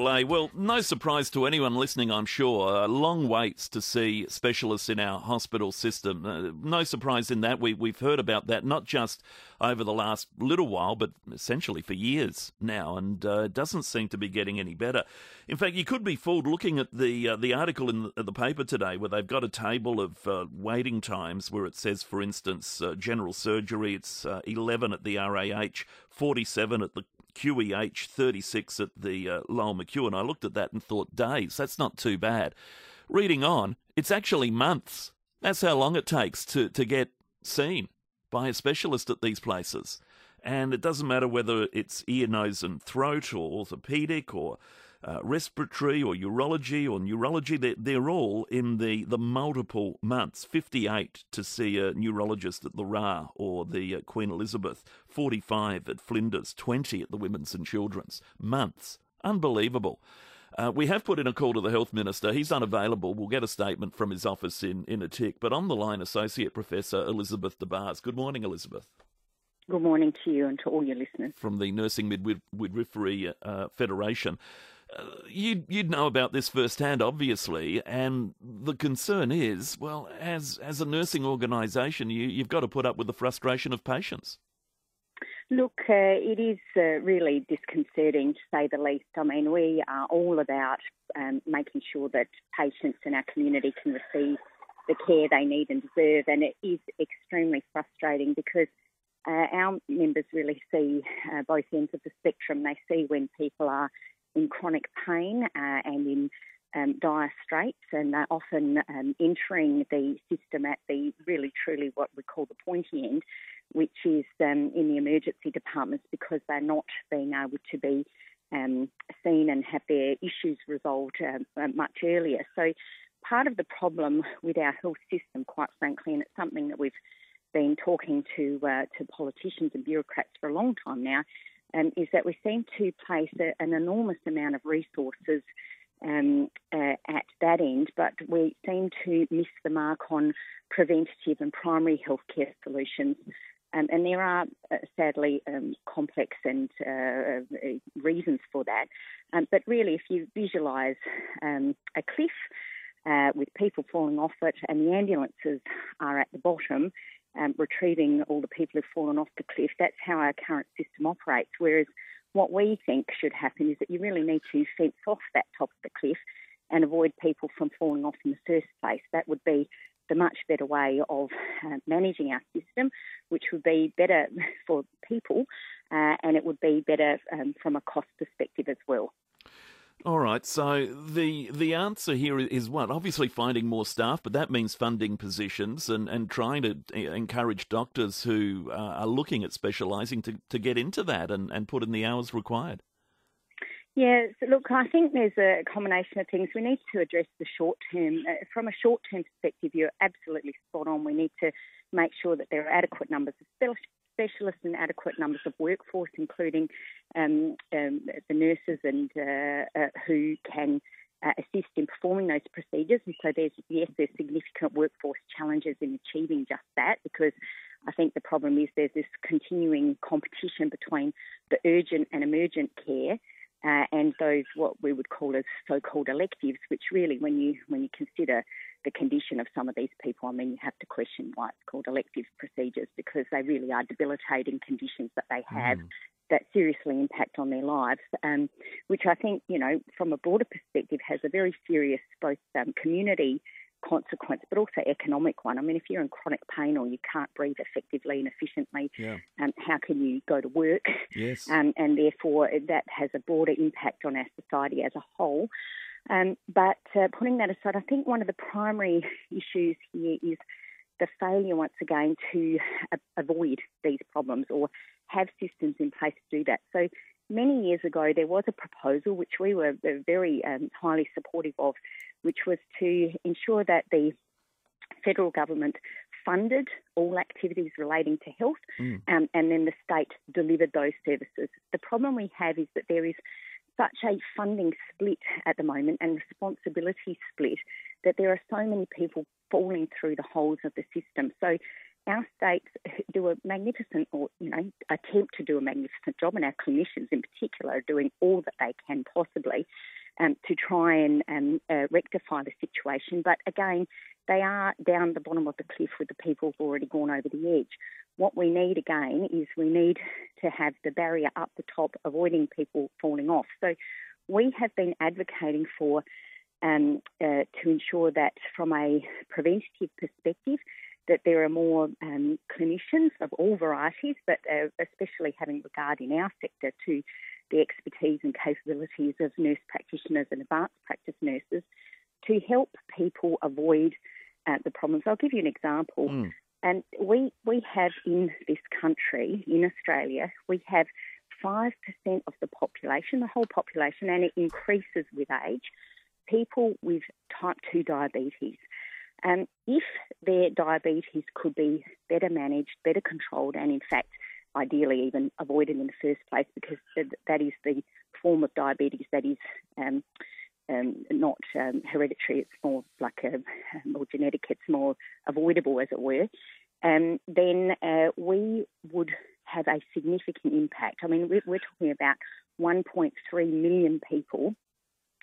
Well, no surprise to anyone listening, I'm sure. Uh, long waits to see specialists in our hospital system. Uh, no surprise in that. We, we've heard about that not just over the last little while, but essentially for years now, and uh, it doesn't seem to be getting any better. In fact, you could be fooled looking at the uh, the article in the, the, paper today, where they've got a table of uh, waiting times, where it says, for instance, uh, general surgery, it's 11 at the RAH, 47 at the QEH 36 at the uh, Lyell McEwin. I looked at that and thought, days, that's not too bad. Reading on, it's actually months. That's how long it takes to, to get seen by a specialist at these places. And it doesn't matter whether it's ear, nose, and throat, or orthopedic, or uh, respiratory or urology or neurology, they're, they're all in the, the multiple months. 58 to see a neurologist at the RA or the uh, Queen Elizabeth, 45 at Flinders, 20 at the Women's and Children's. Months. Unbelievable. Uh, we have put in a call to the Health Minister. He's unavailable. We'll get a statement from his office in, in a tick. But on the line, Associate Professor Elizabeth Dabars. Good morning, Elizabeth. Good morning to you and to all your listeners. From the Nursing Midwifery uh, Federation. You'd, you'd know about this firsthand, obviously, and the concern is, well, as as a nursing organisation, you, you've got to put up with the frustration of patients. Look, uh, it is uh, really disconcerting to say the least. I mean, we are all about um, making sure that patients in our community can receive the care they need and deserve, and it is extremely frustrating because uh, our members really see uh, both ends of the spectrum. They see when people are in chronic pain uh, and in um, dire straits, and they're often um, entering the system at the really truly what we call the pointy end, which is um, in the emergency departments because they're not being able to be um, seen and have their issues resolved uh, much earlier. So, part of the problem with our health system, quite frankly, and it's something that we've been talking to uh, to politicians and bureaucrats for a long time now, um, is that we seem to place a, an enormous amount of resources um, uh, at that end, but we seem to miss the mark on preventative and primary healthcare solutions. Um, and there are uh, sadly um, complex and uh, reasons for that. Um, but really, if you visualise um, a cliff uh, with people falling off it and the ambulances are at the bottom, um, retrieving all the people who've fallen off the cliff. That's how our current system operates. Whereas what we think should happen is that you really need to fence off that top of the cliff and avoid people from falling off in the first place. That would be the much better way of uh, managing our system, which would be better for people uh, and it would be better um, from a cost perspective as well. All right. So the the answer here is what? Obviously, finding more staff, but that means funding positions and, and trying to encourage doctors who uh, are looking at specialising to, to get into that and, and put in the hours required. Yes, look, I think there's a combination of things. We need to address the short term. Uh, from a short term perspective, you're absolutely spot on. We need to make sure that there are adequate numbers of specialists and adequate numbers of workforce, including um, um, the nurses and uh, uh, who can uh, assist in performing those procedures. And so there's yes, there's significant workforce challenges in achieving just that because I think the problem is there's this continuing competition between the urgent and emergent care. Uh, and those what we would call as so-called electives, which really, when you when you consider the condition of some of these people, I mean, you have to question why it's called elective procedures because they really are debilitating conditions that they have. Mm. That seriously impact on their lives, um, which I think, you know, from a broader perspective, has a very serious both um, community consequence, but also economic one. I mean, if you're in chronic pain or you can't breathe effectively and efficiently, yeah. um, how can you go to work? Yes. Um, and therefore, that has a broader impact on our society as a whole. Um, but uh, putting that aside, I think one of the primary issues here is the failure, once again, to avoid these problems or have systems in place to do that. So many years ago, there was a proposal which we were very um, highly supportive of, which was to ensure that the federal government funded all activities relating to health mm. um, and then the state delivered those services. The problem we have is that there is such a funding split at the moment and responsibility split that there are so many people falling through the holes of the system. So our states do a magnificent, or you know, attempt to do a magnificent job, and our clinicians in particular are doing all that they can possibly um, to try and um, uh, rectify the situation. But again, they are down the bottom of the cliff with the people who've already gone over the edge. What we need again is we need to have the barrier up the top, avoiding people falling off. So we have been advocating for um, uh, to ensure that from a preventative perspective, that there are more um, clinicians of all varieties, but uh, especially having regard in our sector to the expertise and capabilities of nurse practitioners and advanced practice nurses to help people avoid uh, the problems. I'll give you an example. Mm. And we we have in this country, in Australia, we have five percent of the population, the whole population, and it increases with age. People with type two diabetes. Um, if their diabetes could be better managed, better controlled, and in fact, ideally even avoided in the first place, because that is the form of diabetes that is um, um, not um, hereditary, it's more like a more genetic, it's more avoidable, as it were, um, then uh, we would have a significant impact. I mean, we're, we're talking about 1.3 million people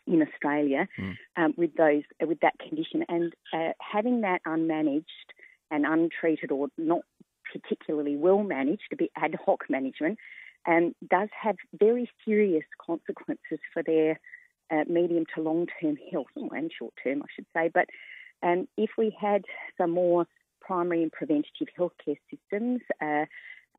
in Australia mm. um, with those with that condition, and uh, having that unmanaged and untreated or not particularly well managed, to be ad hoc management, um, does have very serious consequences for their uh, medium to long term health, and short term, I should say. But um, if we had some more primary and preventative healthcare systems uh,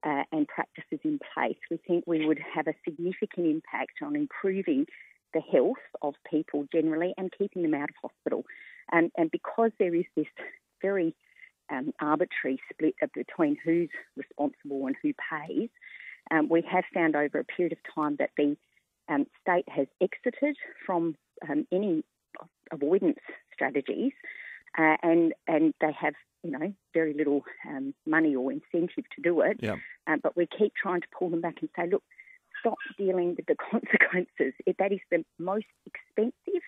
uh, and practices in place, we think we would have a significant impact on improving the health of people generally and keeping them out of hospital. And because there is this very um, arbitrary split between who's responsible and who pays, um, we have found over a period of time that the um, state has exited from um, any avoidance strategies, uh, and and they have you know very little um, money or incentive to do it. Yeah. Uh, but we keep trying to pull them back and say, look, stop dealing with the consequences. If that is the most expensive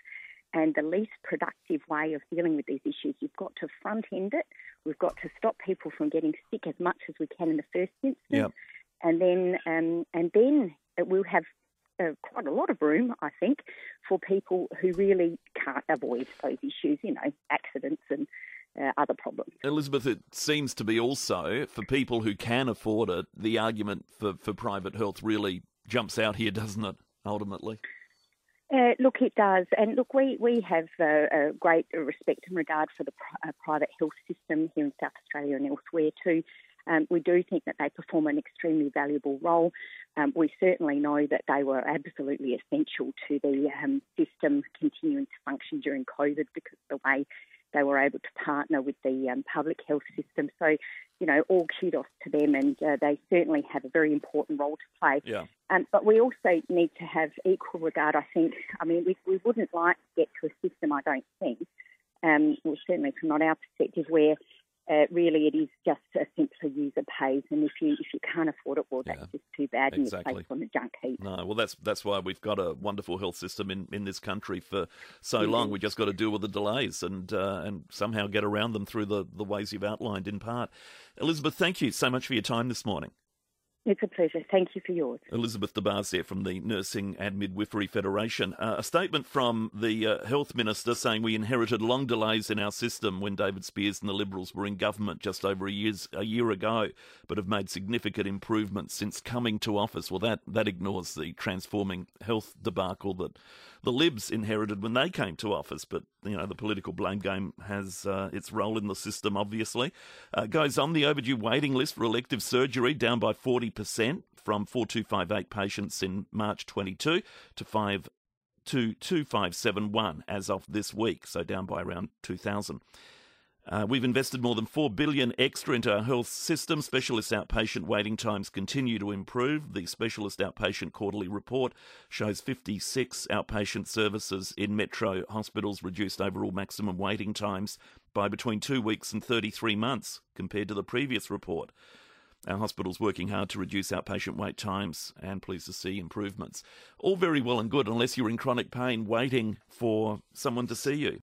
and the least productive way of dealing with these issues. You've got to front end it. We've got to stop people from getting sick as much as we can in the first instance, yep. and then um, and then we'll have uh, quite a lot of room, I think, for people who really can't avoid those issues, you know, accidents and uh, other problems. Elizabeth, it seems to be also for people who can afford it, the argument for, for private health really jumps out here, doesn't it, ultimately? Uh, look, it does. And look, we, we have uh, a great respect and regard for the uh, private health system here in South Australia and elsewhere too. Um, we do think that they perform an extremely valuable role. Um, we certainly know that they were absolutely essential to the um, system continuing to function during COVID because of the way they were able to partner with the um, public health system. So, you know, all kudos to them, and uh, they certainly have a very important role to play. Yeah. Um, but we also need to have equal regard, I think. I mean, we, we wouldn't like to get to a system, I don't think, um, well, certainly from not our perspective, where uh, really it is just a simpler user pays, and if you if you can't afford it, well, that's yeah, just too bad, and exactly. you're placed on the junk heap. No, well, that's that's why we've got a wonderful health system in, in this country for so mm-hmm. long. We just got to deal with the delays and uh, and somehow get around them through the the ways you've outlined in part. Elizabeth, thank you so much for your time this morning. It's a pleasure. Thank you for yours. Elizabeth Dabars there from the Nursing and Midwifery Federation. Uh, a statement from the uh, Health Minister saying we inherited long delays in our system when David Speirs and the Liberals were in government just over a, years, a year ago, but have made significant improvements since coming to office. Well, that, that ignores the transforming health debacle that the Libs inherited when they came to office. But you know, the political blame game has uh, its role in the system. Obviously, uh, goes on the overdue waiting list for elective surgery down by forty percent from four two five eight patients in March twenty two to five to 2571 as of this week, so down by around 2,000. Uh, we've invested more than four billion extra into our health system. Specialist outpatient waiting times continue to improve. The specialist outpatient quarterly report shows 56 outpatient services in metro hospitals reduced overall maximum waiting times by between two weeks and 33 months compared to the previous report. Our hospitals working hard to reduce outpatient wait times and pleased to see improvements. All very well and good unless you're in chronic pain waiting for someone to see you.